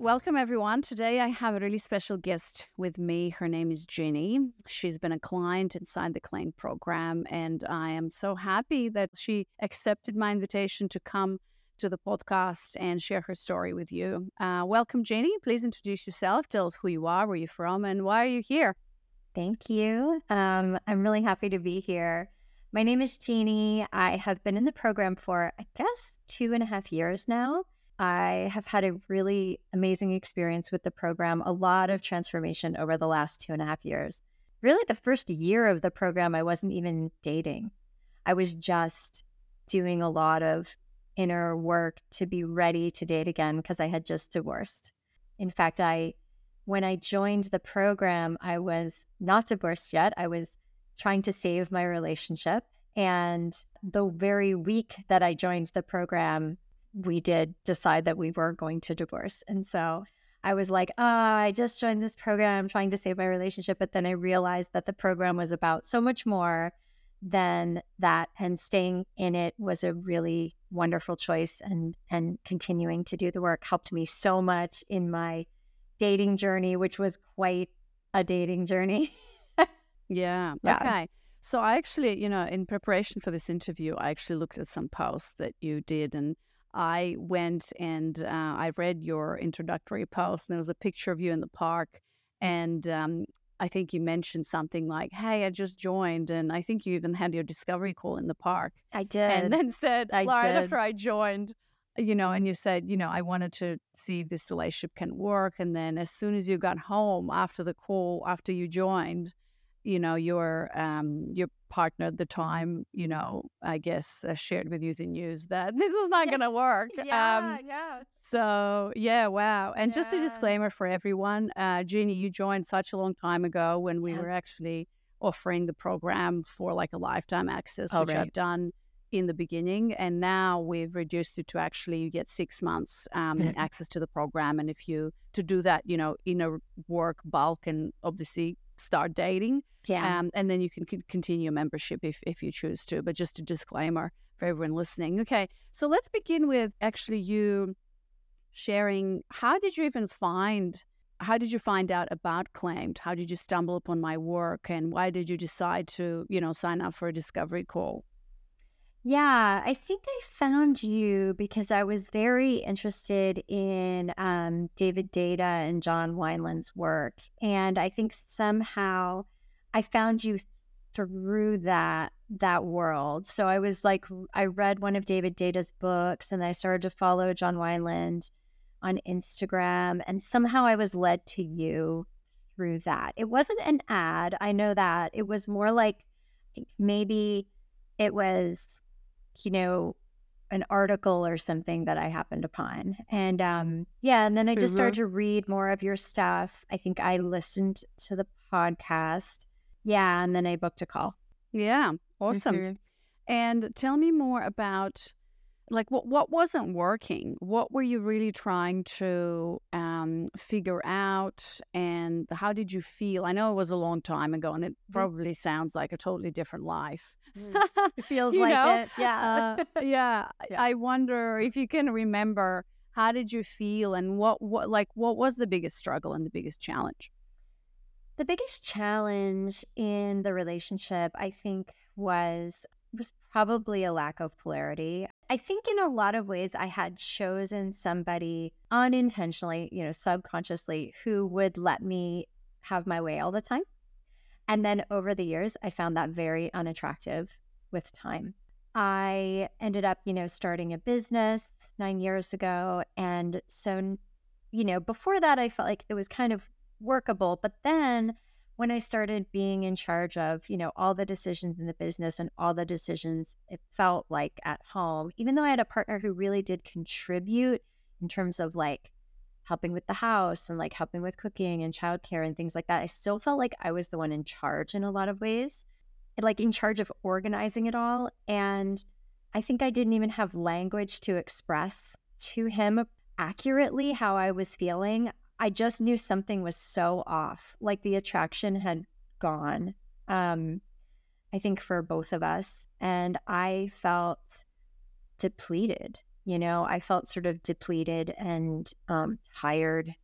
Welcome everyone. Today I have a really special guest with me. Her name is Jeannie. She's been a client inside the Claim program, and I am so happy that she accepted my invitation to come to the podcast and share her story with you. Uh, welcome, Jeannie. Please introduce yourself. Tell us who you are, where you're from, and why are you here. Thank you. Um, I'm really happy to be here. My name is Jeannie. I have been in the program for, I guess, two and a half years now. I have had a really amazing experience with the program, a lot of transformation over the last two and a half years. Really, the first year of the program, I wasn't even dating. I was just doing a lot of inner work to be ready to date again because I had just divorced. In fact, I when I joined the program, I was not divorced yet. I was trying to save my relationship. And the very week that I joined the program, we did decide that we were going to divorce. And so I was like, oh, I just joined this program trying to save my relationship. But then I realized that the program was about so much more than that. And staying in it was a really wonderful choice. And, and continuing to do the work helped me so much in my dating journey, which was quite a dating journey. yeah. yeah. Okay. So I actually, you know, in preparation for this interview, I actually looked at some posts that you did and I went and uh, I read your introductory post, and there was a picture of you in the park. And um, I think you mentioned something like, Hey, I just joined. And I think you even had your discovery call in the park. I did. And then said, I right did. after I joined, you know, and you said, you know, I wanted to see if this relationship can work. And then as soon as you got home after the call, after you joined, you know your um your partner at the time you know i guess uh, shared with you the news that this is not going to work yeah um, yeah so yeah wow and yeah. just a disclaimer for everyone uh jeannie you joined such a long time ago when we yeah. were actually offering the program for like a lifetime access oh, which right. i've done in the beginning and now we've reduced it to actually you get six months um, access to the program and if you to do that you know in a work bulk and obviously start dating. Yeah. Um, and then you can continue membership if, if you choose to. But just a disclaimer for everyone listening. Okay. So let's begin with actually you sharing how did you even find how did you find out about claimed how did you stumble upon my work and why did you decide to you know sign up for a discovery call yeah, I think I found you because I was very interested in um, David Deida and John Wineland's work. And I think somehow I found you through that that world. So I was like I read one of David Deida's books and I started to follow John Wineland on Instagram and somehow I was led to you through that. It wasn't an ad, I know that. It was more like maybe it was you know, an article or something that I happened upon. And um, yeah, and then I just mm-hmm. started to read more of your stuff. I think I listened to the podcast. Yeah, and then I booked a call. Yeah, awesome. Mm-hmm. And tell me more about like what what wasn't working what were you really trying to um, figure out and how did you feel i know it was a long time ago and it mm. probably sounds like a totally different life. It feels like know? it. Yeah. Uh, yeah. yeah. I wonder if you can remember how did you feel and what what like what was the biggest struggle and the biggest challenge? The biggest challenge in the relationship, I think, was was probably a lack of polarity. I think in a lot of ways I had chosen somebody unintentionally, you know, subconsciously who would let me have my way all the time. And then over the years, I found that very unattractive with time. I ended up, you know, starting a business nine years ago. And so, you know, before that, I felt like it was kind of workable. But then when I started being in charge of, you know, all the decisions in the business and all the decisions, it felt like at home, even though I had a partner who really did contribute in terms of like helping with the house and like helping with cooking and childcare and things like that, I still felt like I was the one in charge in a lot of ways, like in charge of organizing it all. And I think I didn't even have language to express to him accurately how I was feeling. I just knew something was so off, like the attraction had gone. Um, I think for both of us. And I felt depleted. You know, I felt sort of depleted and um, tired.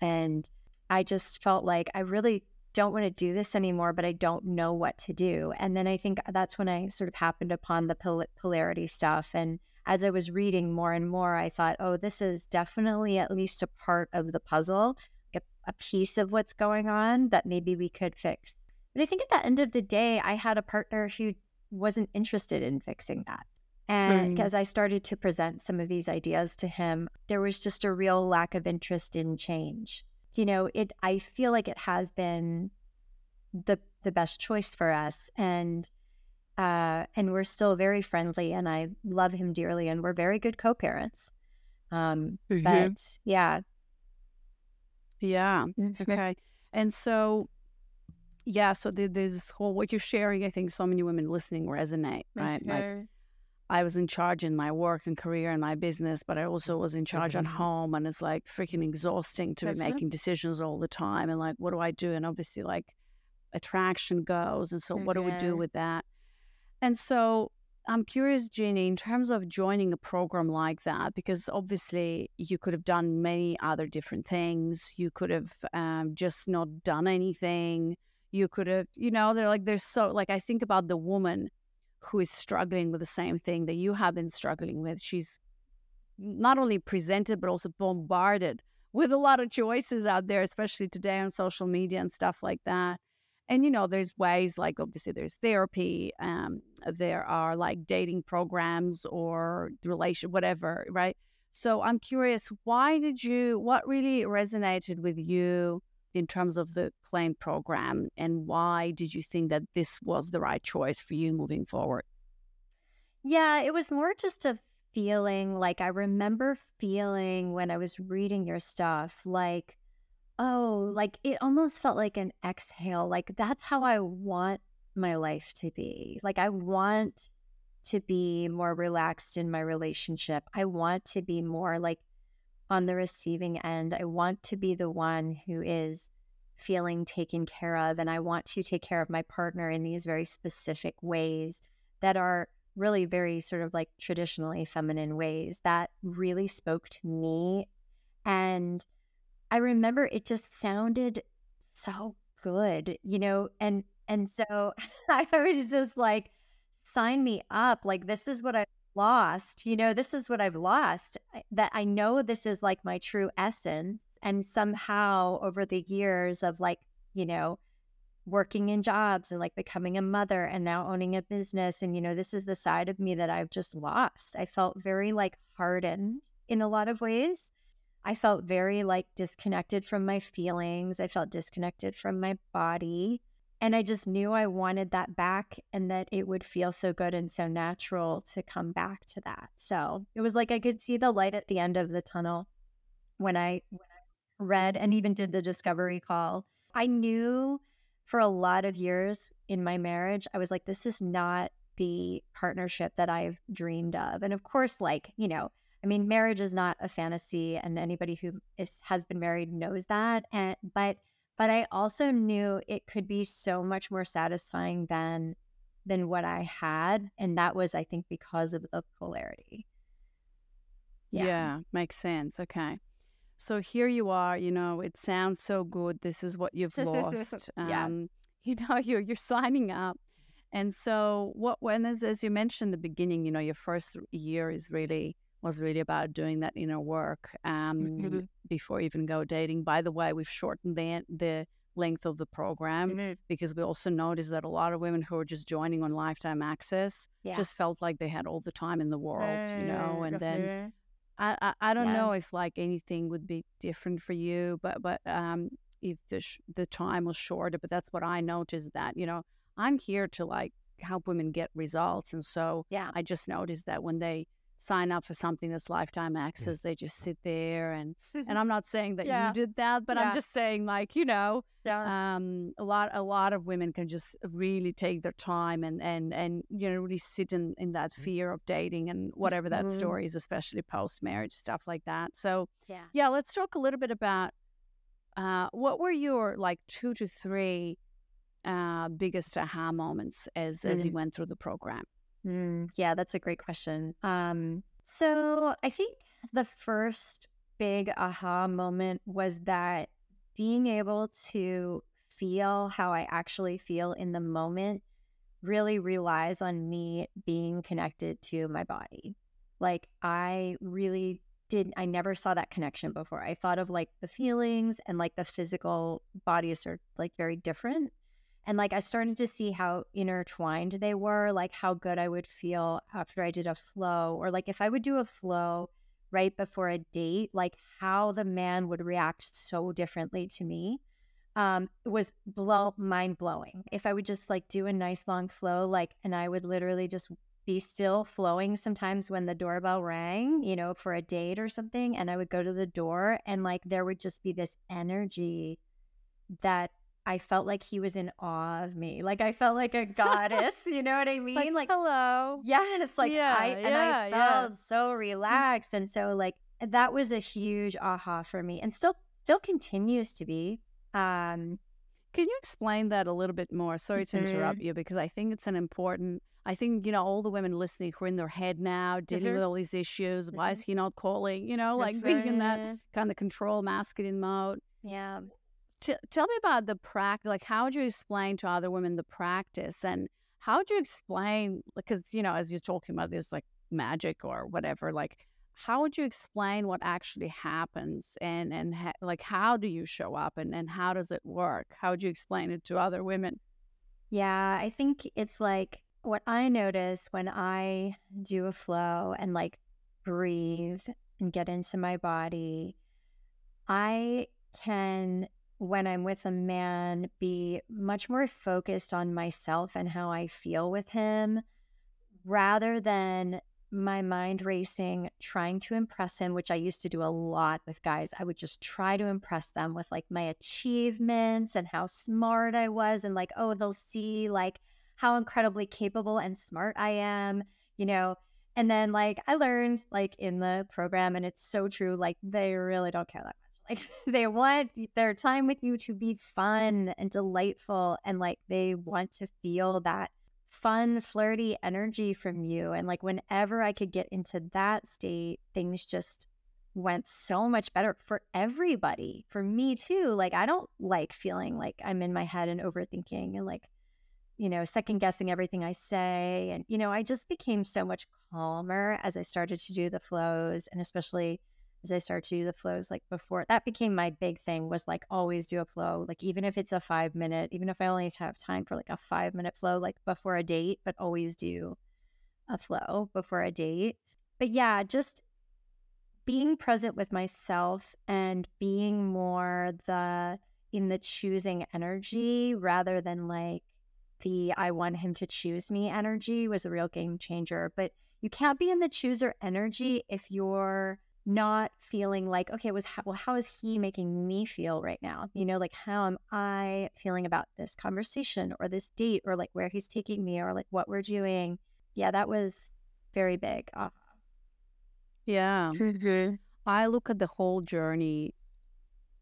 And I just felt like I really don't want to do this anymore, but I don't know what to do. And then I think that's when I sort of happened upon the pol- polarity stuff. And as I was reading more and more, I thought, oh, this is definitely at least a part of the puzzle, a, a piece of what's going on that maybe we could fix. But I think at the end of the day, I had a partner who wasn't interested in fixing that. And mm. as I started to present some of these ideas to him, there was just a real lack of interest in change. You know, it I feel like it has been the the best choice for us and uh and we're still very friendly and I love him dearly and we're very good co-parents. Um mm-hmm. but yeah. Yeah. Mm-hmm. Okay. And so yeah, so there's this whole what you're sharing. I think so many women listening resonate, right? Like I was in charge in my work and career and my business, but I also was in charge mm-hmm. at home. And it's like freaking exhausting to That's be making it. decisions all the time. And like, what do I do? And obviously, like, attraction goes. And so, okay. what do we do with that? And so, I'm curious, Jeannie, in terms of joining a program like that, because obviously you could have done many other different things. You could have um, just not done anything. You could have, you know, they're like, there's so, like, I think about the woman who is struggling with the same thing that you have been struggling with. She's not only presented, but also bombarded with a lot of choices out there, especially today on social media and stuff like that. And, you know, there's ways like obviously there's therapy, um, there are like dating programs or relation, whatever, right? So I'm curious, why did you, what really resonated with you in terms of the claim program and why did you think that this was the right choice for you moving forward? Yeah it was more just a feeling like i remember feeling when i was reading your stuff like oh like it almost felt like an exhale like that's how i want my life to be. Like i want to be more relaxed in my relationship. I want to be more like on the receiving end. I want to be the one who is feeling taken care of. And I want to take care of my partner in these very specific ways that are really very sort of like traditionally feminine ways that really spoke to me. And I remember it just sounded so good, you know, and and so I was just like, sign me up. Like this is what I lost, you know, this is what I've lost. That I know this is like my true essence. And somehow over the years of like, you know, working in jobs and like becoming a mother and now owning a business. And, you know, this is the side of me that I've just lost. I felt very like hardened in a lot of ways. I felt very like disconnected from my feelings. I felt disconnected from my body. And I just knew I wanted that back and that it would feel so good and so natural to come back to that. So it was like I could see the light at the end of the tunnel when I, when I read and even did the discovery call. I knew for a lot of years in my marriage, I was like, this is not the partnership that I've dreamed of. And of course, like, you know, I mean, marriage is not a fantasy, and anybody who is, has been married knows that. And but but I also knew it could be so much more satisfying than than what I had, and that was, I think, because of the polarity. Yeah. yeah, makes sense. Okay. So here you are, you know, it sounds so good. This is what you've lost. yeah. Um, you know, you're you're signing up. And so what when as as you mentioned in the beginning, you know, your first year is really was really about doing that inner work um, mm-hmm. before even go dating. By the way, we've shortened the the length of the program mm-hmm. because we also noticed that a lot of women who are just joining on lifetime access yeah. just felt like they had all the time in the world, you know, and then. I, I, I don't yeah. know if like anything would be different for you, but but um, if the sh- the time was shorter, but that's what I noticed that you know I'm here to like help women get results, and so yeah, I just noticed that when they sign up for something that's lifetime access. They just sit there and and I'm not saying that yeah. you did that, but yeah. I'm just saying like, you know, yeah. um a lot a lot of women can just really take their time and and and you know really sit in in that mm-hmm. fear of dating and whatever that mm-hmm. story is, especially post marriage stuff like that. So yeah. Yeah, let's talk a little bit about uh what were your like 2 to 3 uh biggest aha moments as mm-hmm. as you mm. went through the program? Mm, yeah, that's a great question. Um, So I think the first big aha moment was that being able to feel how I actually feel in the moment really relies on me being connected to my body. Like, I really did, I never saw that connection before. I thought of like the feelings and like the physical bodies are like very different. And like I started to see how intertwined they were, like how good I would feel after I did a flow, or like if I would do a flow right before a date, like how the man would react so differently to me um, was blow mind blowing. If I would just like do a nice long flow, like, and I would literally just be still flowing sometimes when the doorbell rang, you know, for a date or something, and I would go to the door and like there would just be this energy that I felt like he was in awe of me. Like I felt like a goddess, you know what I mean? Like, like hello. Yes, like yeah, I and yeah, I felt yeah. so relaxed and so like that was a huge aha for me and still still continues to be. Um, Can you explain that a little bit more? Sorry to mm-hmm. interrupt you because I think it's an important. I think you know all the women listening who are in their head now, dealing mm-hmm. with all these issues. Mm-hmm. Why is mm-hmm. he not calling? You know, like being in that kind of control masculine mode. Yeah. T- tell me about the practice. Like, how would you explain to other women the practice, and how would you explain? Because you know, as you're talking about this, like magic or whatever, like how would you explain what actually happens and and ha- like how do you show up and and how does it work how would you explain it to other women yeah i think it's like what i notice when i do a flow and like breathe and get into my body i can when i'm with a man be much more focused on myself and how i feel with him rather than my mind racing, trying to impress him, which I used to do a lot with guys. I would just try to impress them with like my achievements and how smart I was. And like, oh, they'll see like how incredibly capable and smart I am, you know. And then like I learned like in the program, and it's so true, like they really don't care that much. Like they want their time with you to be mm-hmm. fun and delightful. And like they want to feel that fun, flirty energy from you. And like whenever I could get into that state, things just went so much better for everybody. For me too. Like I don't like feeling like I'm in my head and overthinking and like, you know, second guessing everything I say. And, you know, I just became so much calmer as I started to do the flows and especially as I start to do the flows like before. That became my big thing was like always do a flow. Like even if it's a five minute, even if I only have time for like a five minute flow, like before a date, but always do a flow before a date. But yeah, just being present with myself and being more the in the choosing energy rather than like the I want him to choose me energy was a real game changer. But you can't be in the chooser energy if you're not feeling like okay was how, well how is he making me feel right now you know like how am i feeling about this conversation or this date or like where he's taking me or like what we're doing yeah that was very big uh-huh. yeah mm-hmm. i look at the whole journey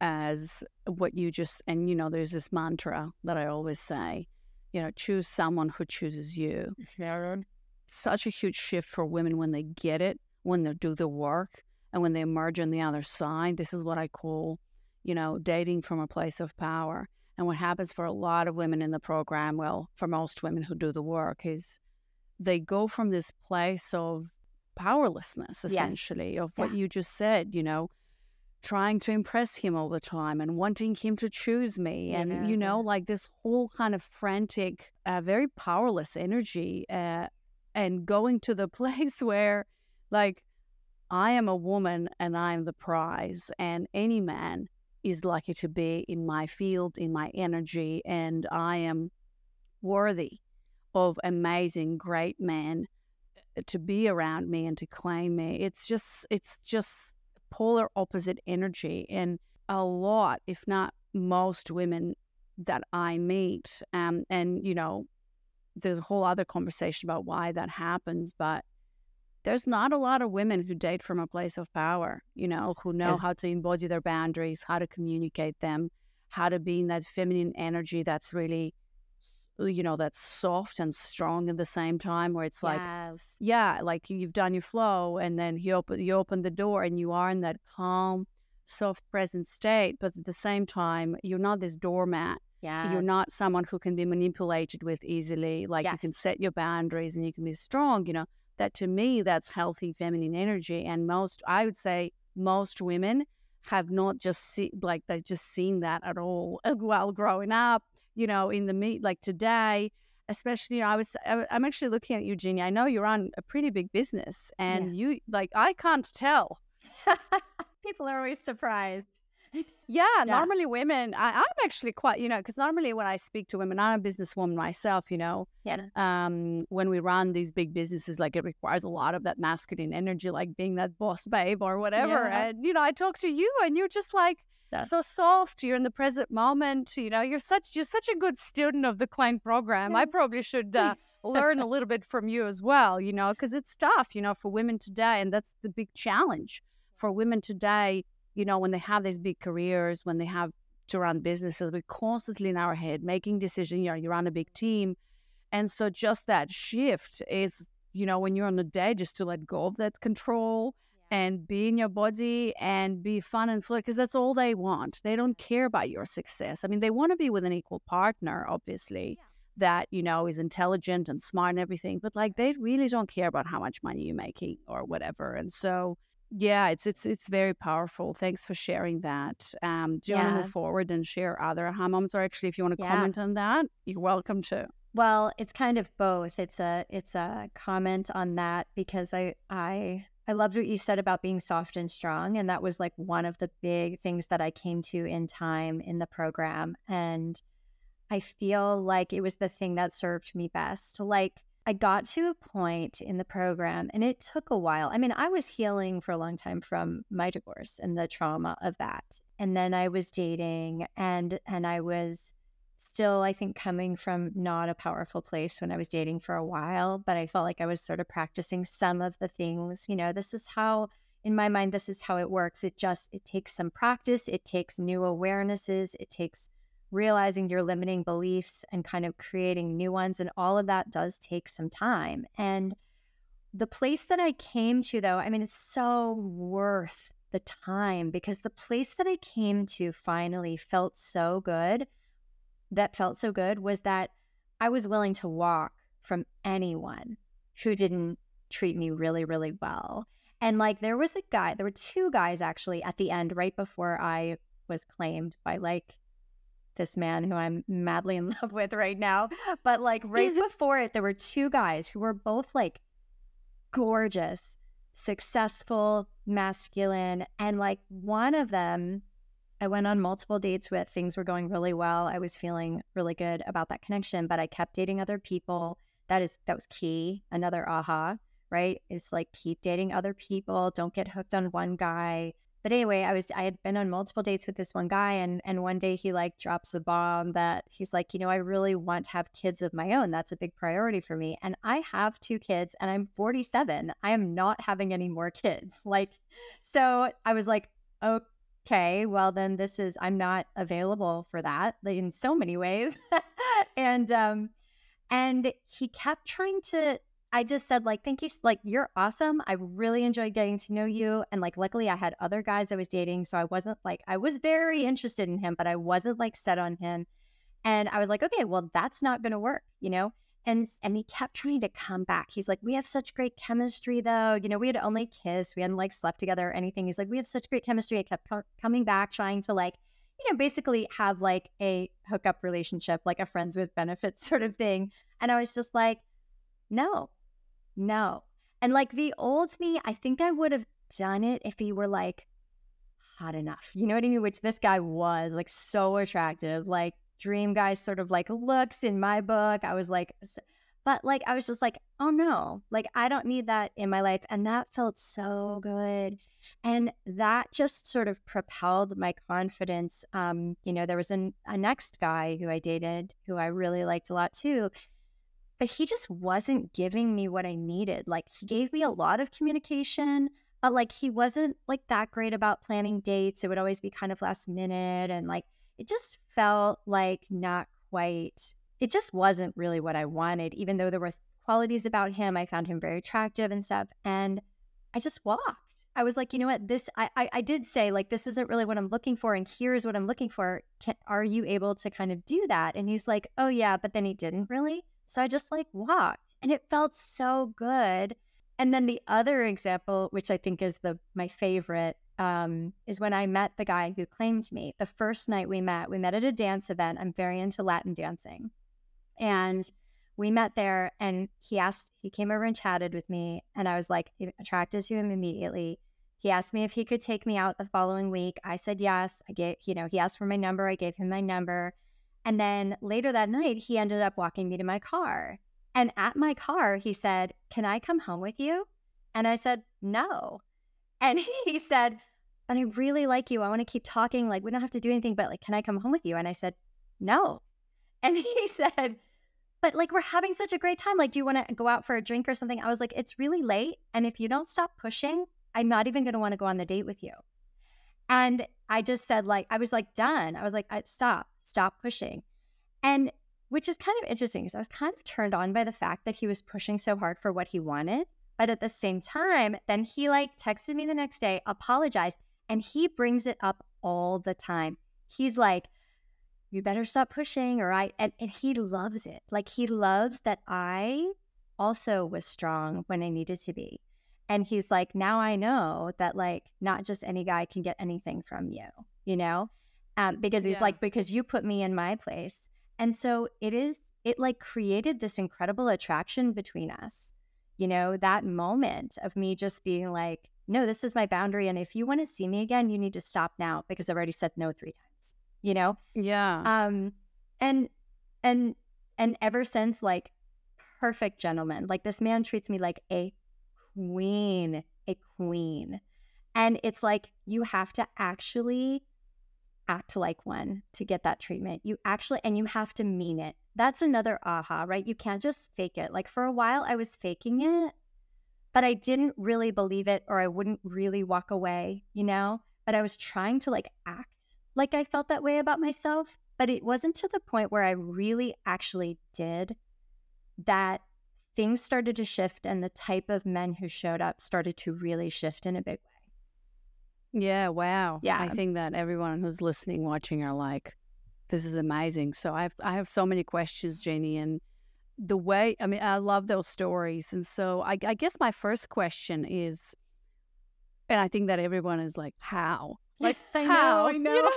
as what you just and you know there's this mantra that i always say you know choose someone who chooses you Sharon. such a huge shift for women when they get it when they do the work and when they emerge on the other side, this is what I call, you know, dating from a place of power. And what happens for a lot of women in the program, well, for most women who do the work, is they go from this place of powerlessness, essentially, yeah. of what yeah. you just said, you know, trying to impress him all the time and wanting him to choose me. Yeah, and, you know, like this whole kind of frantic, uh, very powerless energy, uh, and going to the place where, like, I am a woman and I am the prize, and any man is lucky to be in my field, in my energy, and I am worthy of amazing, great men uh, to be around me and to claim me. It's just, it's just polar opposite energy, and a lot, if not most women that I meet, um, and you know, there's a whole other conversation about why that happens, but there's not a lot of women who date from a place of power, you know, who know yeah. how to embody their boundaries, how to communicate them, how to be in that feminine energy that's really uh, you know, that's soft and strong at the same time, where it's like, Yes. yeah, like you've done your flow, and then you open you open the door, and you are in that calm, soft, present state. But at the same time, you're not this doormat. Yeah. You're not someone who can be manipulated with easily. Like you can set your boundaries and you can be strong. You know that to me, that's healthy feminine energy. And most, I would say, most women have not just see like they've just seen that at all while growing up. You know, in the meet like today, especially. you know, I was I- I'm actually looking at Eugenia. I know you're on a pretty big business, and you like I can't tell. People are always surprised. Yeah, Yeah. normally women, I, I'm actually quite, you know, because normally when I speak to women, I'm a businesswoman myself, you know, Yeah. um, when we run these big businesses, like it requires a lot of that masculine energy, like being that boss babe or whatever. Yeah. And, you know, I talk to you and you're just like Yeah. so soft. You're in the present moment. You know, you're such, you're such a good student of the Claimed program. I probably should uh, learn a little bit from you as well, you know, because it's tough, you know, for women today. And that's the big challenge for women today you know, when they have these big careers, when they have to run businesses, we're constantly in our head making decisions. You know, you're on a big team. And so just that shift is, you know, when you're on a day, just to let go of that control and be in your body and be fun and fluid because that's all they want. They don't care about your success. I mean, they want to be with an equal partner, obviously, that, you know, is intelligent and smart and everything, but like they really don't care about how much money you're making or whatever. And so, yeah, it's it's it's very powerful. Thanks for sharing that. Um, do you want to move forward and share other aha moments, or actually, if you want to Yeah. comment on that, you're welcome to. Well, it's kind of both. It's a it's a comment on that because I I I loved what you said about being soft and strong and that was like one of the big things that I came to in time in the program and I feel like it was the thing that served me best. Like I got to a point in the program and it took a while. I mean, I was healing for a long time from my divorce and the trauma of that. And then I was dating and and I was still I think coming from not a powerful place when I was dating for a while, but I felt like I was sort of practicing some of the things, you know, this is how in my mind this is how it works. It just it takes some practice, it takes new awarenesses, it takes realizing your limiting beliefs and kind of creating new ones and all of that does take some time. And the place that I came to though, I mean it's so worth the time because the place that I came to finally felt so good that felt so good was that I was willing to walk from anyone who didn't treat me really, really well. And like there was a guy, there were two guys actually at the end, right before I was claimed by like this man who I'm madly in love with right now. But like right mm-hmm. before it, there were two guys who were both like gorgeous, successful, masculine. And like one of them, I went on multiple dates with. Things were going really well. I was feeling really good about that connection, but I kept dating other people. That is that was key. Another aha, right? It's like keep dating other people. Don't get hooked on one guy. But anyway, I was I had been on multiple dates with this one guy and and one day he like drops a bomb that he's like, "You know, I really want to have kids of my own. That's a big priority for me." And I have two kids and I'm 47. I am not having any more kids. Like so I was like, "Okay, well then this is I'm not available for that in so many ways. and um and he kept trying to I just said like thank you like you're awesome. I really enjoyed getting to know you and like luckily I had other guys I was dating so I wasn't like I was very interested in him but I wasn't like set on him. And I was like okay, well that's not going to work, you know? And and he kept trying to come back. He's like, we have such great chemistry, though. You know, we had only kissed, we hadn't like slept together or anything. He's like, we have such great chemistry. I kept co- coming back, trying to like, you know, basically have like a hookup relationship, like a friends with benefits sort of thing. And I was just like, no, no. And like the old me, I think I would have done it if he were like hot enough. You know what I mean? Which this guy was like so attractive, like dream guy sort of like looks in my book. I was like, but like, I was just like, oh no, like, I don't need that in my life. And that felt so good. And that just sort of propelled my confidence. Um, you know, there was an, a next guy who I dated who I really liked a lot too. But he just wasn't giving me what I needed. Like, he gave me a lot of communication, but like, he wasn't like that great about planning dates. It would always be kind of last minute. And like, it just felt like not quite it just wasn't really what I wanted, even though there were qualities about him. I found him very attractive and stuff. And I just walked. I was like, you know what? This, I, I, I did say, like, this isn't really what I'm looking for. And here's what I'm looking for. Can, are you able to kind of do that? And he's like, oh, yeah. But then he didn't really. So I just like walked and it felt so good. And then the other example, which I think is the my favorite, um, is when I met the guy who claimed me. The first night we met, we met at a dance event. I'm very into Latin dancing. And we met there and he asked, he came over and chatted with me. And I was like attracted to him immediately. He asked me if he could take me out the following week. I said yes. I gave, you know, he asked for my number. I gave him my number. And then later that night, he ended up walking me to my car. And at my car, he said, Can I come home with you? And I said, No. And he said, But I really like you. I want to keep talking. Like, we don't have to do anything, but like, can I come home with you? And I said, No. And he said, But like, we're having such a great time. Like, do you want to go out for a drink or something? I was like, It's really late. And if you don't stop pushing, I'm not even going to want to go on the date with you. And I just said, like, I was like, done. I was like, stop, stop pushing. And which is kind of interesting because I was kind of turned on by the fact that he was pushing so hard for what he wanted. But at the same time, then he like texted me the next day, apologized, and he brings it up all the time. He's like, you better stop pushing, or I, and, and he loves it. Like he loves that I also was strong when I needed to be. And he's like, now I know that like not just any guy can get anything from you, you know? Um, because he's yeah. like, because you put me in my place. And so it is, it like created this incredible attraction between us. You know, that moment of me just being like, no, this is my boundary. And if you want to see me again, you need to stop now because I've already said no three times, you know? Yeah. Um, and, and, and ever since, like, perfect gentleman, like this man treats me like a queen, a queen. And it's like you have to actually act like one to get that treatment. You actually, and you have to mean it. That's another aha, right? You can't just fake it. Like for a while, I was faking it, but I didn't really believe it or I wouldn't really walk away, you know? But I was trying to like act like I felt that way about myself. But it wasn't to the point where I really actually did that things started to shift and the type of men who showed up started to really shift in a big way. Yeah, wow. Yeah. I think that everyone who's listening, watching are like, this is amazing. So I have I have so many questions, Jenny, and the way I mean, I love those stories. And so I, I guess my first question is and I think that everyone is like, how? Like I how? Know, I know. You know?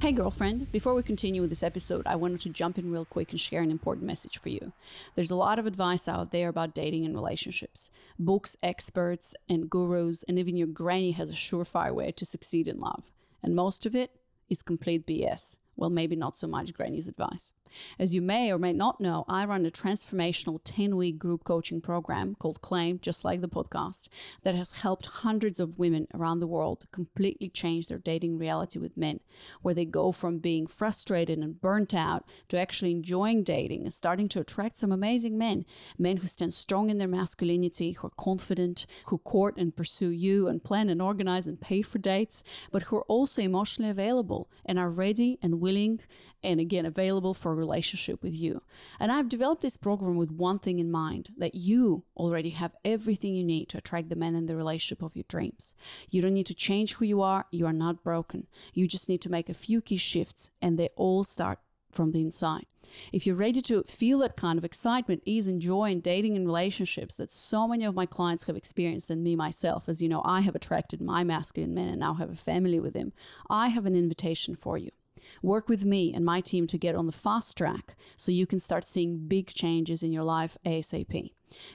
Hey, girlfriend. Before we continue with this episode, I wanted to jump in real quick and share an important message for you. There's a lot of advice out there about dating and relationships. Books, experts, and gurus, and even your granny has a surefire way to succeed in love. And most of it is complete BS. Well, maybe not so much Granny's advice. As you may or may not know, I run a transformational 10 week group coaching program called Claim, just like the podcast, that has helped hundreds of women around the world completely change their dating reality with men, where they go from being frustrated and burnt out to actually enjoying dating and starting to attract some amazing men. Men who stand strong in their masculinity, who are confident, who court and pursue you and plan and organize and pay for dates, but who are also emotionally available and are ready and willing and again available for relationship with you. And I've developed this program with one thing in mind that you already have everything you need to attract the man in the relationship of your dreams. You don't need to change who you are, you are not broken. You just need to make a few key shifts, and they all start from the inside. If you're ready to feel that kind of excitement, ease, and joy in dating and relationships that so many of my clients have experienced, and me myself, as you know, I have attracted my masculine men and now have a family with him, I have an invitation for you. Work with me and my team to get on the fast track so you can start seeing big changes in your life ASAP.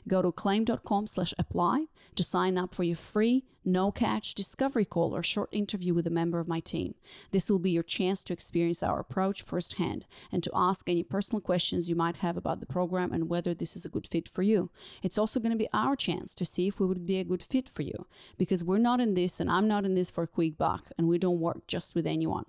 Go to claimed.com slash apply to sign up for your free, no catch discovery call or short interview with a member of my team. This will be your chance to experience our approach firsthand and to ask any personal questions you might have about the program and whether this is a good fit for you. It's also going to be our chance to see if we would be a good fit for you because we're not in this and I'm not in this for a quick buck and we don't work just with anyone.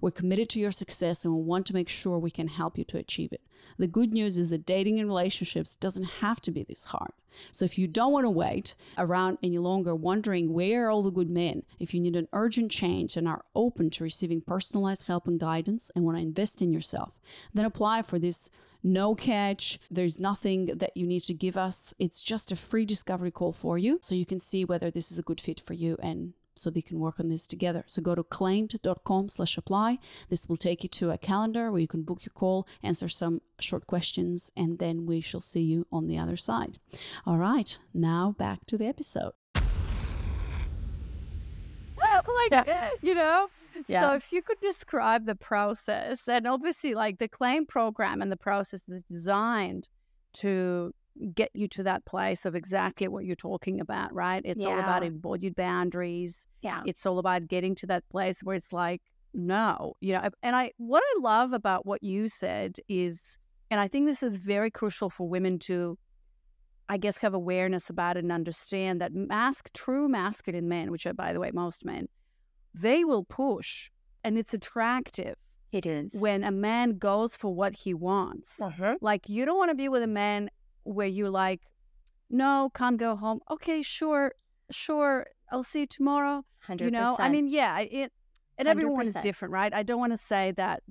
We're committed to your success and we want to make sure we can help you to achieve it. The good news is that dating and relationships doesn't have to be this hard. So if you don't want to wait around any longer wondering where are all the good men, if you need an urgent change and are open to receiving personalized help and guidance and want to invest in yourself, then apply for this no catch. There's nothing that you need to give us. It's just a free discovery call for you so you can see whether this is a good fit for you and so they can work on this together. So go to claimed.com slash apply. This will take you to a calendar where you can book your call, answer some short questions, and then we shall see you on the other side. All right, now back to the episode. Well, like, yeah. Eh, you know, yeah. So if you could describe the process, and obviously, like the claim program and the process is designed to get you to that place of exactly what you're talking about, right? It's yeah. all about embodied boundaries. Yeah. It's all about getting to that place where it's like, no, you know, and I, what I love about what you said is, and I think this is very crucial for women to, I guess, have awareness about it and understand that mask, true masculine men, which are, by the way, most men, they will push and it's attractive. It is. When a man goes for what he wants. Uh-huh. Like, you don't want to be with a man where you're like, no, can't go home. Okay, sure, sure. I'll see you tomorrow. 100%. You know, I mean, yeah, it, and 100%. everyone is different, right? I don't want to say that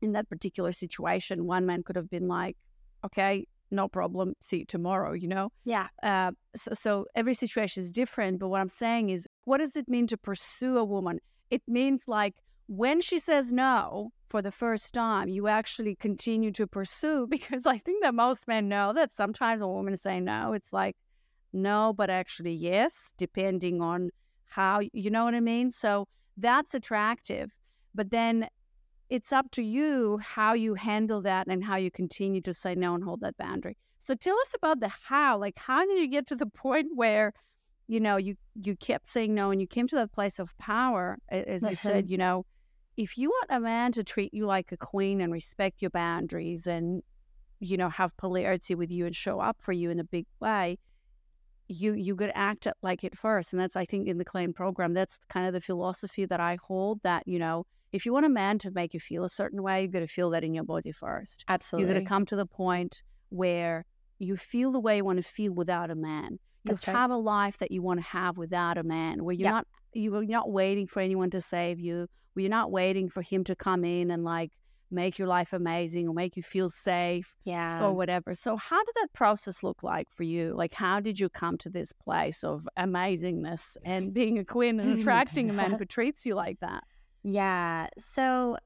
in that particular situation, one man could have been like, okay, no problem, see you tomorrow, you know? Yeah. Uh, so, so every situation is different. But what I'm saying is, what does it mean to pursue a woman? It means like when she says no for the first time, you actually continue to pursue because I think that most men know that sometimes a woman is saying no, it's like no, but actually yes, depending on how, you know what I mean? So that's attractive. But then it's up to you how you handle that and how you continue to say no and hold that boundary. So tell us about the how. Like, how did you get to the point where you know, you you kept saying no, and you came to that place of power, as you uh-huh. said. You know, if you want a man to treat you like a queen and respect your boundaries, and you know, have polarity with you and show up for you in a big way, you you could act like it first. And that's I think in the claim program, that's kind of the philosophy that I hold. That you know, if you want a man to make you feel a certain way, you got to feel that in your body first. Absolutely, you got to come to the point where you feel the way you want to feel without a man right. have a life that you want to have without a man, where you're yeah. not you're not waiting for anyone to save you, you're not waiting for him to come in and like make your life amazing or make you feel safe, yeah, or whatever. So, how did that process look like for you? Like, how did you come to this place of amazingness and being a queen and attracting a man who treats you like that? Yeah. So,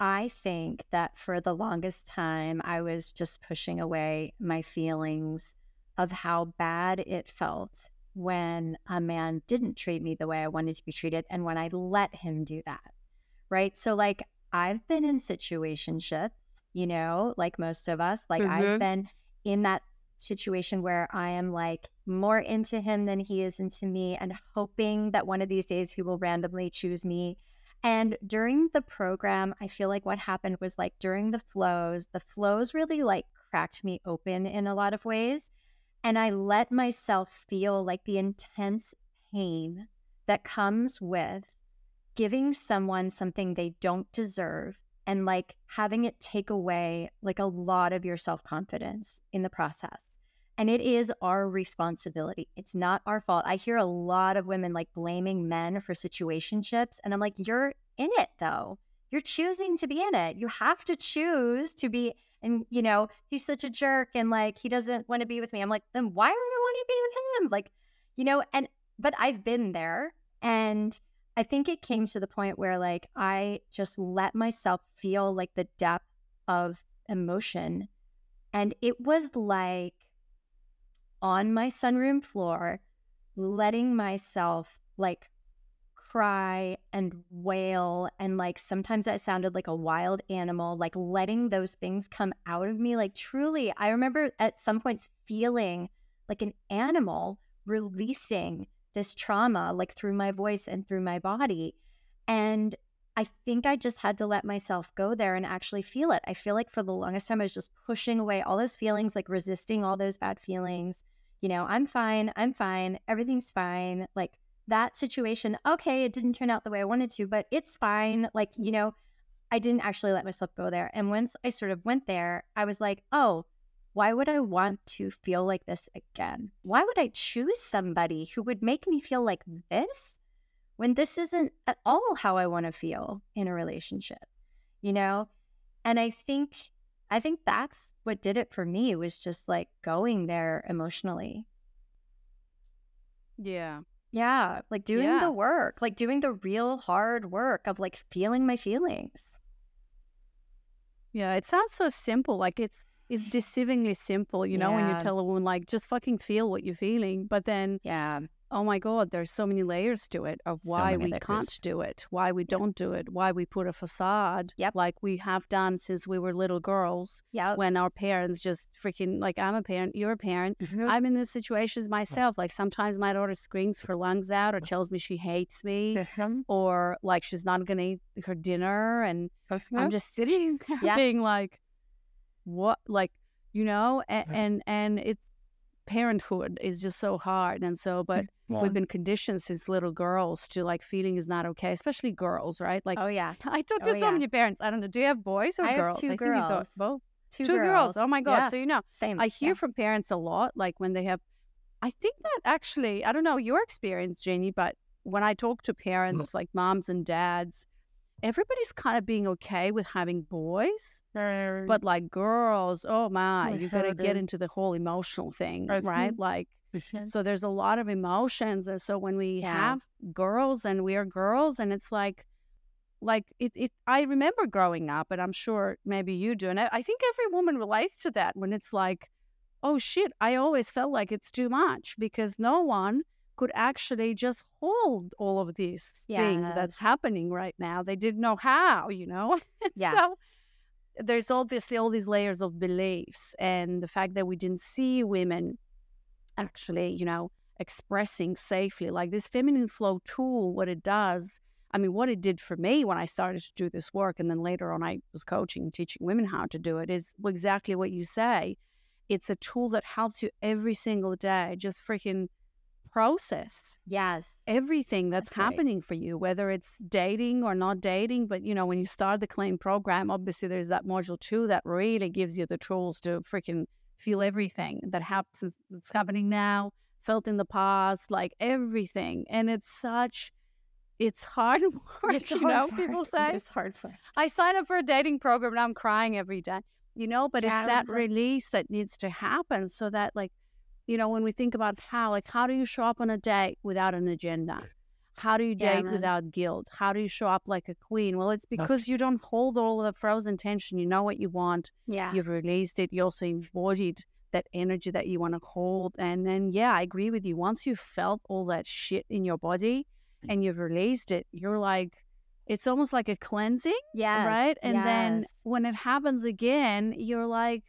I think that for the longest time, I was just pushing away my feelings of how bad it felt when a man didn't treat me the way I wanted to be treated and when I let him do that. Right. So, like, I've been in situationships, you know, like most of us. Like, mm-hmm. I've been in that situation where I am like more into him than he is into me and hoping that one of these days he will randomly choose me. And during the program, I feel like what happened was like during the flows, the flows really like cracked me open in a lot of ways. And I let myself feel like the intense pain that comes with giving someone something they don't deserve and like having it take away like a lot of your self confidence in the process. And it is our responsibility. It's not our fault. I hear a lot of women like blaming men for situationships. And I'm like, you're in it though. You're choosing to be in it. You have to choose to be and you know he's such a jerk and like he doesn't want to be with me. I'm like then why do i want to be with him? Like you know and but i've been there and i think it came to the point where like i just let myself feel like the depth of emotion and it was like on my sunroom floor letting myself like cry and wail and like sometimes that sounded like a wild animal like letting those things come out of me like truly i remember at some points feeling like an animal releasing this trauma like through my voice and through my body and i think i just had to let myself go there and actually feel it. I feel like for the longest time i was just pushing away all those feelings like resisting all those bad feelings you know i'm fine i'm fine everything's fine like that situation, okay, it didn't turn out the way I wanted to, but it's fine. Like, you know, I didn't actually let myself go there. And once I sort of went there, I was like, oh, why would I want to feel like this again? Why would I choose somebody who would make me feel like this when this isn't at all how I want to feel in a relationship? You know? And I think I think that's what did it for me was just like going there emotionally. Yeah. Yeah, like doing yeah. the work, like doing the real hard work of like feeling my feelings. Yeah, it sounds so simple. Like it's it's deceivingly simple, you know, yeah. when you tell a woman like just fucking feel what you're feeling. But then yeah, oh my god there's so many layers to it of why so we layers. can't do it why we don't do it why we put a facade yep. like we have done since we were little girls yeah when our parents just freaking like i'm a parent you're a parent mm-hmm. i'm in these situations myself like sometimes my daughter screams her lungs out or tells me she hates me mm-hmm. or like she's not gonna eat her dinner and mm-hmm. i'm just sitting there yes. being like what like you know and, and and it's parenthood is just so hard and so but yeah. we've been conditioned since little girls to like feeling is not okay especially girls right like oh yeah i talk to oh, so yeah. many parents i don't know do you have boys or I girls have two I girls both two, two girls. girls. oh my god yeah. so you know same i hear from parents a lot like when they have i think that actually i don't know your experience Jeannie but when i talk to mm. parents like moms and dads everybody's kind of being okay with having boys, but like girls, oh my, you got to get into the whole emotional thing, right? Like, so there's a lot of emotions, and so when we yeah. have girls and we are girls, and it's like, like it, it. I remember growing up, and I'm sure maybe you do, and I, I think every woman relates to that when it's like, oh shit, I always felt like it's too much because no one could actually just hold all of this yes. thing that's happening right now. They didn't know how, you know? yeah. So there's obviously all these layers of beliefs and the fact that we didn't see women actually, you know, expressing safely. Like this feminine flow tool, what it does, I mean, what it did for me when I started to do this work, and then later on I was coaching, teaching women how to do it, is exactly what you say. It's a tool that helps you every single day, just freaking process. Yes. Everything that's, that's happening right. for you, whether it's dating or not dating. But, you know, when you start the Claimed program, obviously there's that module two that really gives you the tools to freaking feel everything that happens, that's happening now, felt in the past, like everything. And it's such, it's hard work, it's you hard know, work. people say. It's hard work. I sign up for a dating program and I'm crying every day, you know, but yeah, it's that release that needs to happen so that, like, you know, when we think about how, like, how do you show up on a date without an agenda? How do you date yeah, without guilt? How do you show up like a queen? Well, it's because okay. you don't hold all the frozen tension. You know what you want. Yeah. You've released it. You also embodied that energy that you want to hold. And then, yeah, I agree with you. Once you've felt all that shit in your body mm. and you've released it, you're like, it's almost like a cleansing. Yeah. Right. And yes. then when it happens again, you're like,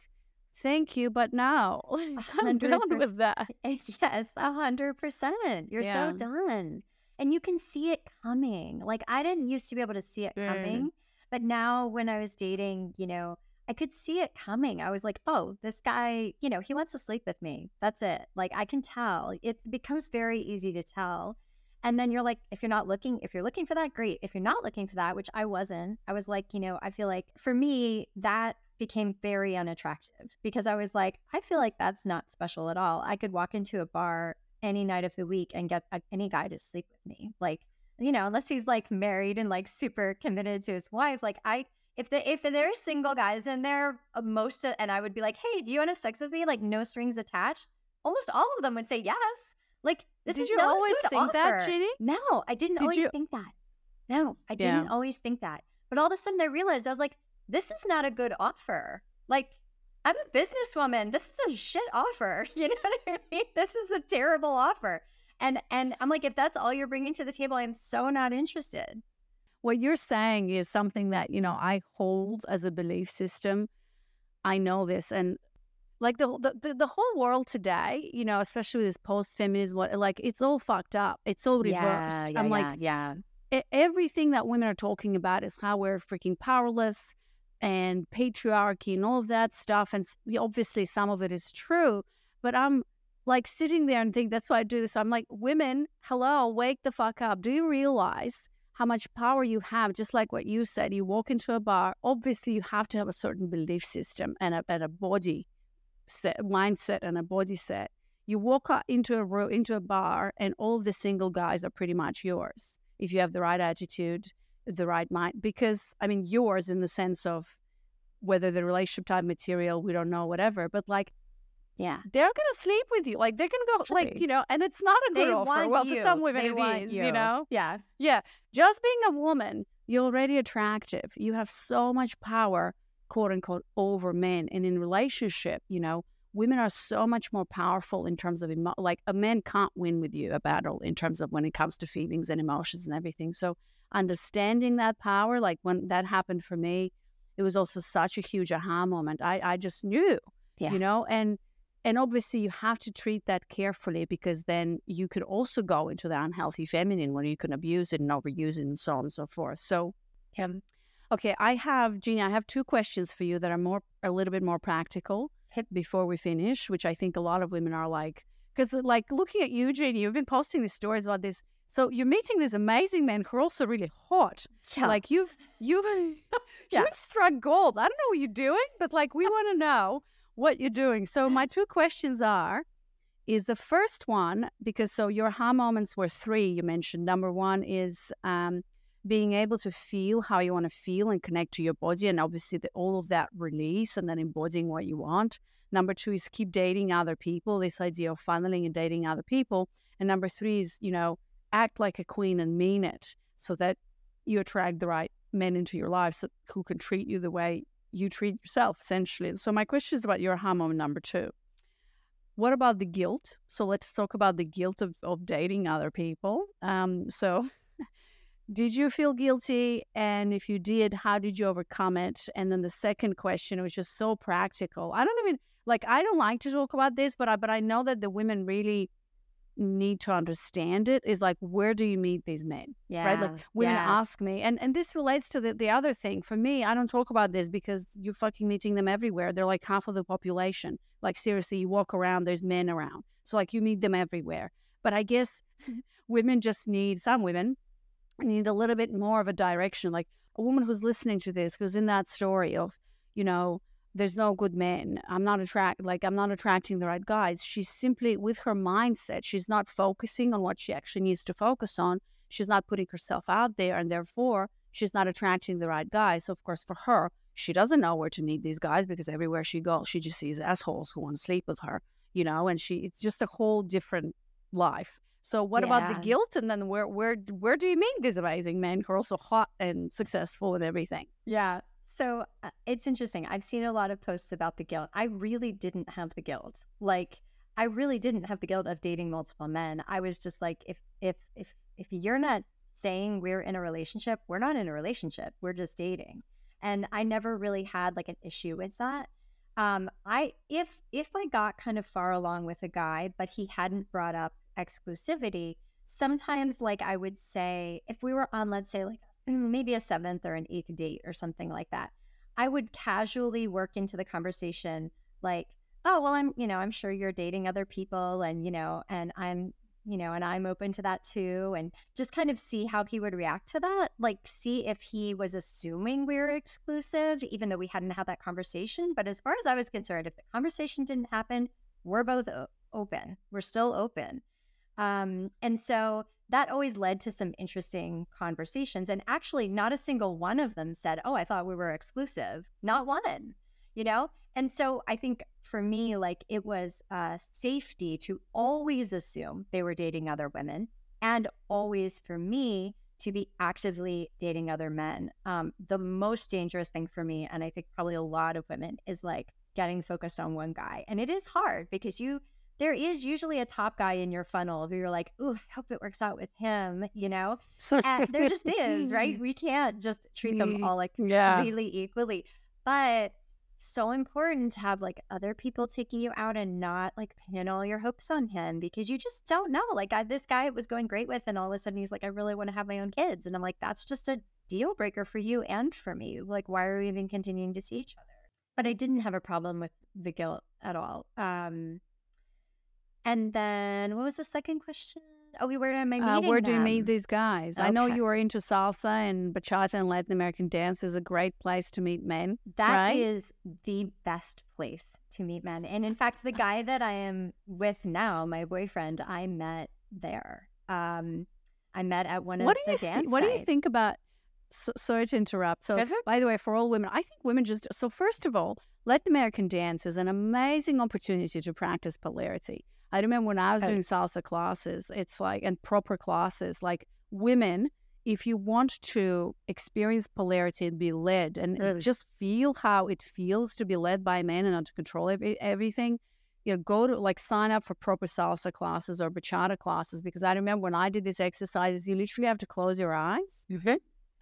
Thank you, but no, I'm done with that. Yes, a hundred percent. You're yeah. so done, and you can see it coming. Like I didn't used to be able to see it coming, mm. but now when I was dating, you know, I could see it coming. I was like, oh, this guy, you know, he wants to sleep with me. That's it. Like I can tell. It becomes very easy to tell. And then you're like, if you're not looking, if you're looking for that, great. If you're not looking for that, which I wasn't, I was like, you know, I feel like for me, that became very unattractive because I was like, I feel like that's not special at all. I could walk into a bar any night of the week and get a, any guy to sleep with me. Like, you know, unless he's like married and like super committed to his wife. Like, I, if the if there's single guys in there, uh, most of, and I would be like, hey, do you want to have sex with me? Like, no strings attached. Almost all of them would say yes. Like, this Did is you always think offer. that, Jeannie? No, I didn't Did always you... think that. No, I didn't yeah. always think that. But all of a sudden, I realized I was like, this is not a good offer. Like, I'm a businesswoman. This is a shit offer. You know what I mean? This is a terrible offer. And and I'm like, if that's all you're bringing to the table, I'm so not interested. What you're saying is something that you know I hold as a belief system. I know this, and like the the, the whole world today, you know, especially with this post feminism, what like it's all fucked up. It's all reversed. Yeah, yeah, I'm yeah, like, yeah. Everything that women are talking about is how we're freaking powerless and patriarchy and all of that stuff. And obviously, some of it is true, but I'm like sitting there and think that's why I do this. I'm like, women, hello, wake the fuck up. Do you realize how much power you have? Just like what you said, you walk into a bar. Obviously, you have to have a certain belief system and a, and a body set, mindset, and a body set. You walk into a room, into a bar, and all the single guys are pretty much yours if you have the right attitude, the right mind. Because I mean, yours in the sense of whether the relationship type material, we don't know, whatever. But like yeah. They're gonna sleep with you. Like they're gonna go like, you know, and it's not a good they offer. Well, you. for some women they it is, you. you know? Yeah. Yeah. Just being a woman, you're already attractive. You have so much power, quote unquote, over men. And in relationship, you know, women are so much more powerful in terms of emo- like a man can't win with you a battle in terms of when it comes to feelings and emotions and everything. So understanding that power, like when that happened for me, it was also such a huge aha moment. I, I just knew, yeah. you know, and and obviously, you have to treat that carefully because then you could also go into the unhealthy feminine where you can abuse it and overuse it and so on and so forth. So, um, okay, I have, Jeannie, I have two questions for you that are more, a little bit more practical before we finish, which I think a lot of women are like, because like looking at you, Jeannie, you've been posting these stories about this. So you're meeting these amazing men who are also really hot. Yeah. Like you've you've yeah. you've struck gold. I don't know what you're doing, but like we want to know what you're doing. So my two questions are is the first one because so your aha moments were three you mentioned number one is um, being able to feel how you want to feel and connect to your body and obviously the, all of that release and then embodying what you want number two is keep dating other people this idea of funneling and dating other people and number three is you know act like a queen and mean it so that you attract the right men into your life so, who can treat you the way you treat yourself essentially. So my question is about your aha moment number two. What about the guilt? So let's talk about the guilt of, of dating other people. Um, so did you feel guilty? And if you did, how did you overcome it? And then the second question, which is so practical. I don't even like I don't like to talk about this, but I but I know that the women really need to understand it is like where do you meet these men yeah right like women yeah. ask me and and this relates to the, the other thing for me i don't talk about this because you're fucking meeting them everywhere they're like half of the population like seriously you walk around there's men around so like you meet them everywhere but i guess women just need some women need a little bit more of a direction like a woman who's listening to this who's in that story of you know there's no good men. I'm not attract like I'm not attracting the right guys. She's simply with her mindset. She's not focusing on what she actually needs to focus on. She's not putting herself out there, and therefore she's not attracting the right guys. So of course, for her, she doesn't know where to meet these guys because everywhere she goes, she just sees assholes who want to sleep with her. You know, and she it's just a whole different life. So what yeah. about the guilt? And then where where where do you meet these amazing men who are also hot and successful and everything? Yeah. So uh, it's interesting. I've seen a lot of posts about the guilt. I really didn't have the guilt. Like I really didn't have the guilt of dating multiple men. I was just like if if if if you're not saying we're in a relationship, we're not in a relationship. We're just dating. And I never really had like an issue with that. Um I if if I got kind of far along with a guy but he hadn't brought up exclusivity, sometimes like I would say if we were on let's say like Mm, maybe a seventh or an eighth date or something like that, I would casually work into the conversation like, oh, well, I'm, you know, I'm sure you're dating other people and, you know, and I'm, you know, and I'm open to that too. And just kind of see how he would react to that. Like, see if he was assuming we were exclusive, even though we hadn't had that conversation. But as far as I was concerned, if the conversation didn't happen, we're both open. We're still open. Um, and so that always led to some interesting conversations. And actually, not a single one of them said, Oh, I thought we were exclusive. Not one, you know? And so I think for me, like it was uh, safety to always assume they were dating other women and always for me to be actively dating other men. Um, the most dangerous thing for me, and I think probably a lot of women, is like getting focused on one guy. And it is hard because you there is usually a top guy in your funnel who you're like, ooh, I hope it works out with him, you know? and there just is, right? We can't just treat them all like yeah. completely equally. But so important to have like other people taking you out and not like pin all your hopes on him because you just don't know. Like I, this guy was going great with, and all of a sudden he's like, I really want to have my own kids, and I'm like, that's just a deal breaker for you and for me. Like, why are we even continuing to see each other? But I didn't have a problem with the guilt at all. Um, And then what was the second question? Oh, we were at my meeting. Uh, where do you meet these guys? I know you are into salsa and bachata and Latin American dance is a great place to meet men. That is right? the best place to meet men. And in fact, the guy that I am with now, my boyfriend, I met there. Um, I met at one What of do the thi- dance What do you think about? So, sorry to interrupt. So, by the way, for all women, I think women just so first of all, Latin American dance is an amazing opportunity to practice polarity. I remember when I was doing salsa classes, it's like and proper classes, like women. If you want to experience polarity and be led and Mm. just feel how it feels to be led by men and not to control every, everything, you know, go to like sign up for proper salsa classes or bachata classes because I remember when I did these exercises, you literally have to close your eyes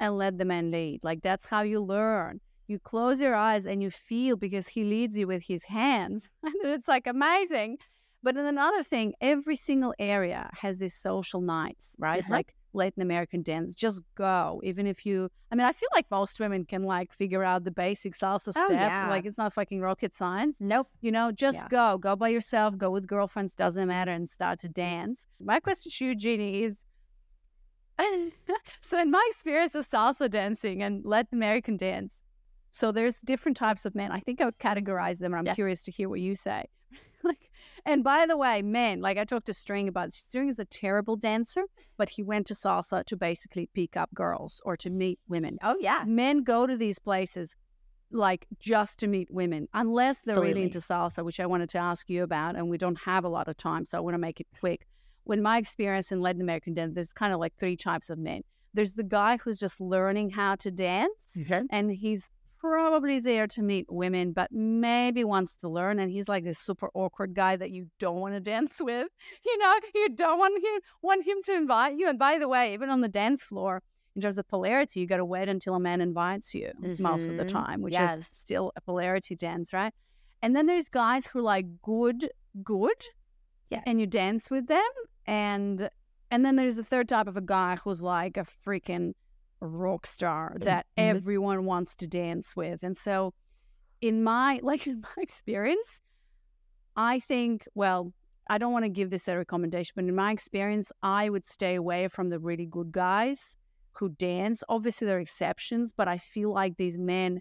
and let the man lead. Like that's how you learn. You close your eyes and you feel because he leads you with his hands. And it's like amazing. But then another thing, every single area has these social nights, right? Uh-huh. Like Latin American dance. Just go. Even if you I mean, I feel like most women can like figure out the basic salsa Oh, step. yeah. Like it's not fucking rocket science. Nope. You know, just Yeah. go. Go by yourself, go with girlfriends, doesn't matter, and start to dance. My question to you, Jeannie, is so in my experience of salsa dancing and Latin American dance, so there's different types of men. I think I would categorize them, and I'm Yeah. curious to hear what you say. And by the way, men, like I talked to String about this. String is a terrible dancer, but he went to salsa to basically pick up girls or to meet women. Oh, yeah. Men go to these places like just to meet women, unless they're really Absolutely. into salsa, which I wanted to ask you about, and we don't have a lot of time, so I want to make it quick. When my experience in Latin American dance, there's kind of like three types of men. There's the guy who's just learning how to dance, and he's probably there to meet women, but maybe wants to learn. And he's like this super awkward guy that you don't want to dance with. You know, you don't want him want him to invite you. And by the way, even on the dance floor, in terms of polarity, you got to wait until a man invites you most of the Mhm. time, which is still a polarity dance, right? And then there's guys who are like good, good, Yeah. and you dance with them, and and then there's the third type of a guy who's like a freaking rock star that everyone wants to dance with. And so in my like in my experience, I think, well, I don't want to give this a recommendation, but in my experience, I would stay away from the really good guys who dance. Obviously there are exceptions, but I feel like these men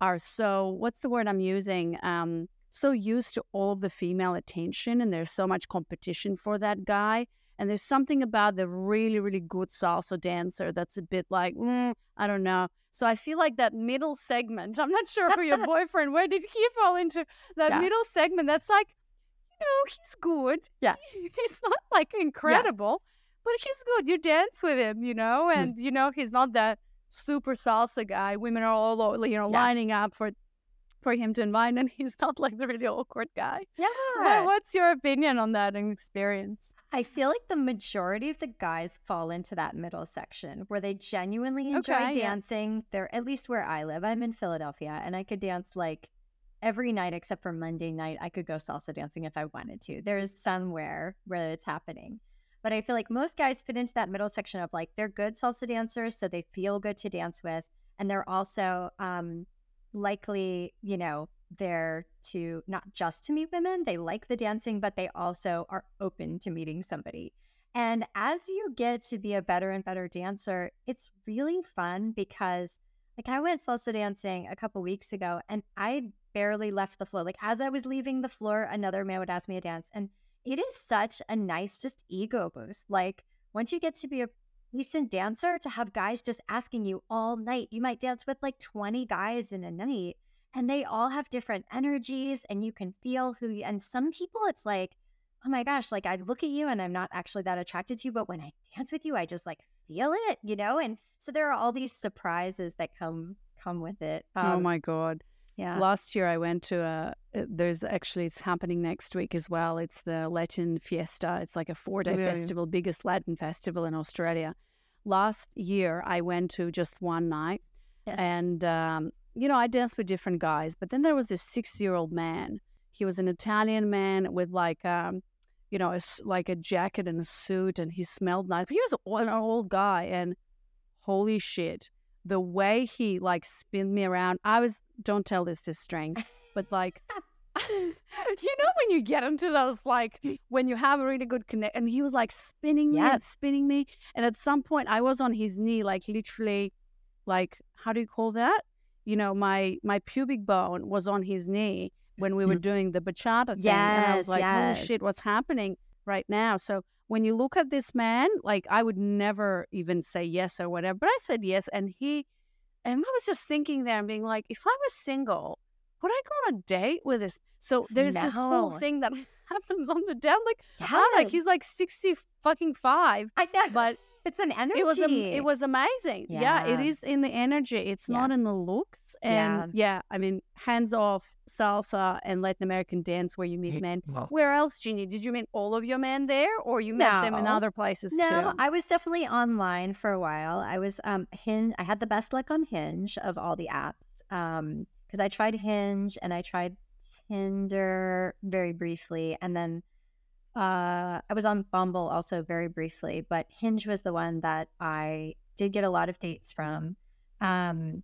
are so what's the word I'm using? Um so used to all of the female attention and there's so much competition for that guy. And there's something about the really, really good salsa dancer that's a bit like, mm, I don't know. So I feel like that middle segment, I'm not sure for your boyfriend, where did he fall into that Yeah. middle segment that's like, you know, he's good. Yeah. He's not like incredible, but he's good. You dance with him, you know, Hmm. and, you know, he's not that super salsa guy. Women are all, you know, Yeah. lining up for for him to invite, and he's not like the really awkward guy. Yeah. What, what's your opinion on that experience? I feel like the majority of the guys fall into that middle section where they genuinely enjoy Okay, yeah. dancing. They're at least where I live. I'm in Philadelphia and I could dance like every night except for Monday night. I could go salsa dancing if I wanted to. There's somewhere where it's happening. But I feel like most guys fit into that middle section of like they're good salsa dancers, so they feel good to dance with. And they're also um, likely, you know, there to not just to meet women. They like the dancing, but they also are open to meeting somebody. And as you get to be a better and better dancer, it's really fun because like I went salsa dancing a couple weeks ago and I barely left the floor. Like as I was leaving the floor, another man would ask me to dance. And it is such a nice just ego boost. Like once you get to be a decent dancer to have guys just asking you all night. You might dance with like 20 guys in a night and they all have different energies and you can feel who you, and some people it's like, oh my gosh, like I look at you and I'm not actually that attracted to you, but when I dance with you, I just like feel it, you know? And so there are all these surprises that come come with it. oh Um, my god! Yeah. Last year I went to a. uh, There's actually it's happening next week as well. It's the Latin Fiesta. It's like a four day festival, biggest Latin festival in Australia. Last year I went to just one night, Yeah. and um, you know I danced with different guys. But then there was this six year old man. He was an Italian man with like um, you know, a like a jacket and a suit, and he smelled nice. He was an old guy, and holy shit, the way he like spun me around. I was don't tell this to strength, but like you know when you get into those like mm. when you have a really good connect and he was like spinning me and spinning me and at some point i was on his knee like literally like how do you call that? You know my my pubic bone was on his knee when we were mm. doing the bachata thing yes, and i was like yes. holy shit what's happening right now? So when you look at this man like i would never even say yes or whatever but i said yes and he and i was just thinking there and being like if i was single would I go on a date with this? So there's no. this whole thing that happens on the down. Like, yes. like he's like sixty fucking five. I know, but it's an energy. It was it was amazing. Yeah. yeah. it is in the energy. It's yeah. not in the looks. And yeah. yeah. I mean, hands off salsa and Latin American dance where you meet men. Well, where else, Jeannie? Did you meet all of your men there, or you met no. them in other places no, too? I was definitely online for a while. I was um Hinge. I had the best luck on Hinge of all the apps. Um, because I tried Hinge and I tried Tinder very briefly, and then uh, I was on Bumble also very briefly, but Hinge was the one that I did get a lot of dates from. Um,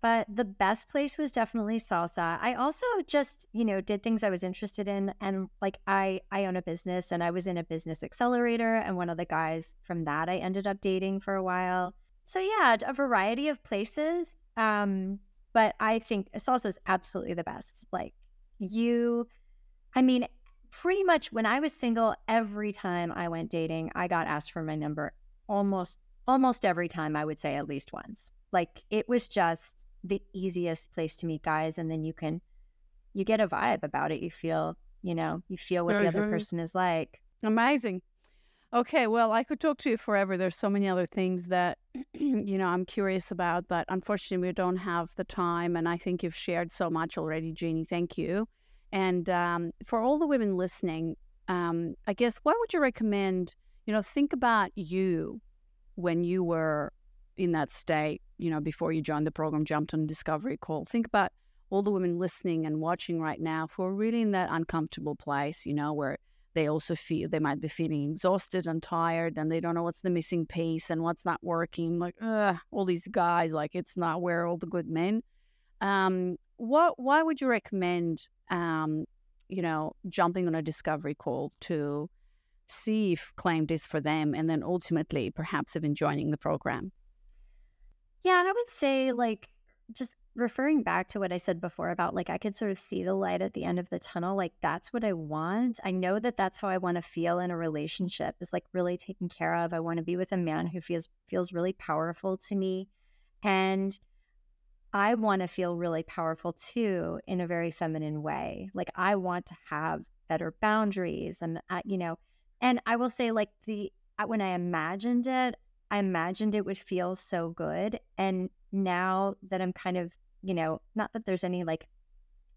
but the best place was definitely salsa. I also just, you know, did things I was interested in and like I I own a business and I was in a business accelerator and one of the guys from that I ended up dating for a while. So yeah, a variety of places. Um but I think salsa is absolutely the best. Like you, I mean, pretty much when I was single, every time I went dating, I got asked for my number almost almost every time. I would say at least once. Like it was just the easiest place to meet guys, and then you can you get a vibe about it. You feel you know you feel what mm-hmm. the other mm-hmm. person is like. Amazing. Okay, well, I could talk to you forever. There's so many other things that you know I'm curious about, but unfortunately, we don't have the time. And I think you've shared so much already, Jeannie. Thank you. And um, for all the women listening, um, I guess what would you recommend? You know, think about you when you were in that state. You know, before you joined the program, jumped on Discovery Call. Think about all the women listening and watching right now who are really in that uncomfortable place. You know, where they also feel they might be feeling exhausted and tired and they don't know what's the missing piece and what's not working like ugh, all these guys like it's not where all the good men um what why would you recommend um you know jumping on a discovery call to see if claimed is for them and then ultimately perhaps even joining the program yeah and i would say like just referring back to what I said before about like I could sort of see the light at the end of the tunnel, like that's what I want. I know that that's how I want to feel in a relationship is like really taken care of. I want to be with a man who feels feels really powerful to me and I want to feel really powerful too in a very feminine way. Like I want to have better boundaries and uh, you know, and I will say like the when I imagined it, I imagined it would feel so good and now that I'm kind of, you know, not that there's any like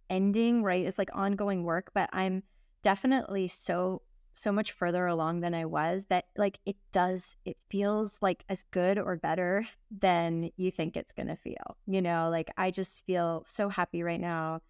ending, right? It's like ongoing work, but I'm definitely so so much further along than I was that like it does it feels like as good or better than you think it's going to feel. You know, like I just feel so happy right now.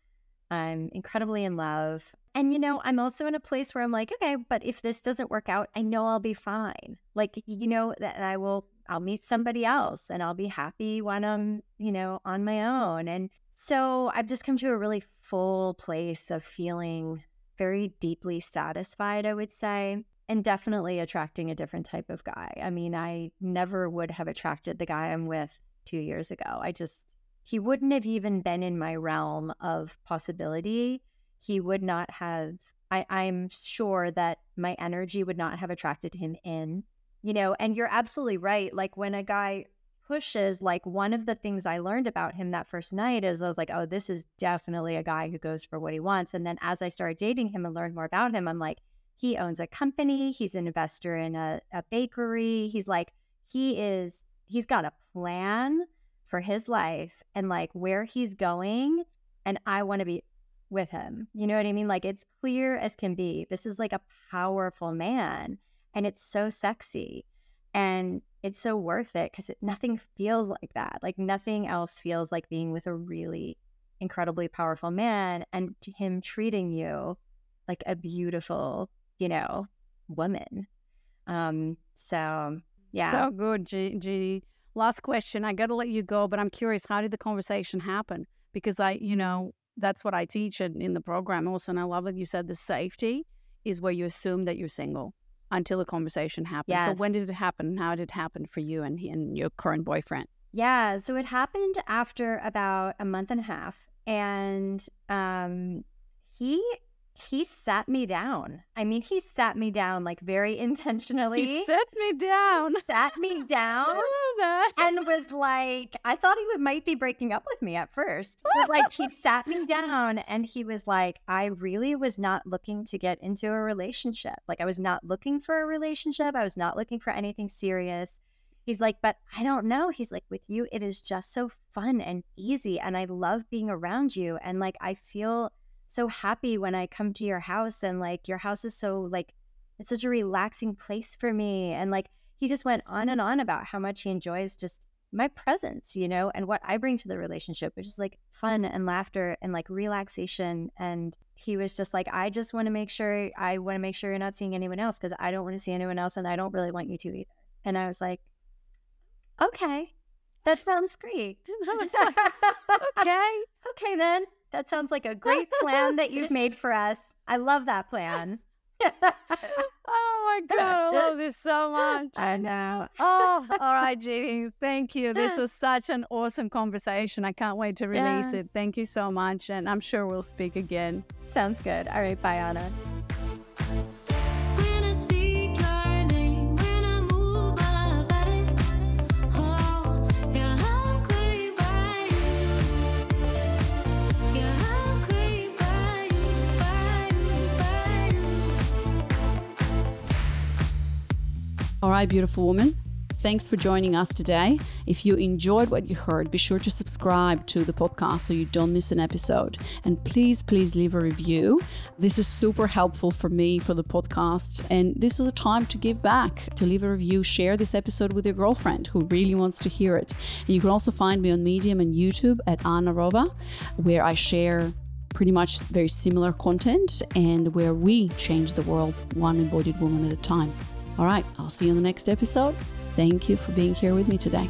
I'm incredibly in love. And you know, I'm also in a place where I'm like, okay, but if this doesn't work out, I know I'll be fine. Like, you know, that I will I'll meet somebody else and I'll be happy when I'm, you know, on my own. And so I've just come to a really full place of feeling very deeply satisfied, I would say, and definitely attracting a different type of guy. I mean, I never would have attracted the guy I'm with two years ago. I just, he wouldn't have even been in my realm of possibility. He would not have, I, I'm sure that my energy would not have attracted him in you know, and you're absolutely right. Like when a guy pushes, like one of the things I learned about him that first night is I was like, oh, this is definitely a guy who goes for what he wants. And then as I started dating him and learned more about him, I'm like, he owns a company, he's an investor in a, a bakery. He's like, he is, he's got a plan for his life and like where he's going. And I want to be with him. You know what I mean? Like it's clear as can be. This is like a powerful man and it's so sexy and it's so worth it because nothing feels like that like nothing else feels like being with a really incredibly powerful man and him treating you like a beautiful you know woman. Um so yeah. So good G- G. Last question i gotta let you go but i'm curious how did the conversation happen? Because i you know that's what I teach in, in the program also. And I love that you said the safety is where you assume that you're single until the conversation happened. Yes. So when did it happen? How did it happen for you and, and your current boyfriend? Yeah, so it happened after about a month and a half, and um, he he sat me down. I mean, he sat me down like very intentionally. He sat me down. He sat me down. and was like, I thought he would, might be breaking up with me at first. But like, he sat me down and he was like, I really was not looking to get into a relationship. Like, I was not looking for a relationship. I was not looking for anything serious. He's like, but I don't know. He's like, with you, it is just so fun and easy. And I love being around you. And like, I feel so happy when I come to your house and like your house is so like it's such a relaxing place for me and like he just went on and mm. on about how much he enjoys just my presence, you know, and what I bring to the relationship, which is like fun and laughter and like relaxation. And he was just like, I just want to make sure I want to make sure you're not seeing anyone else because I don't want to see anyone else and I don't really want you to either. And I was like, okay, that sounds great. okay. Okay, then. That sounds like a great plan that you've made for us. I love that plan. oh my God, I love this so much. I know. oh, all right, Jeannie. Thank you. This was such an awesome conversation. I can't wait to release yeah. it. Thank you so much. And I'm sure we'll speak again. Sounds good. All right. Bye, Anna. All right, beautiful woman. Thanks for joining us today. If you enjoyed what you heard, be sure to subscribe to the podcast so you don't miss an episode. And please, please leave a review. This is super helpful for me for the podcast. And this is a time to give back, to leave a review, share this episode with your girlfriend who really wants to hear it. And you can also find me on Medium and YouTube at Anna Rova, where I share pretty much very similar content and where we change the world one embodied woman at a time. All right, I'll see you in the next episode. Thank you for being here with me today.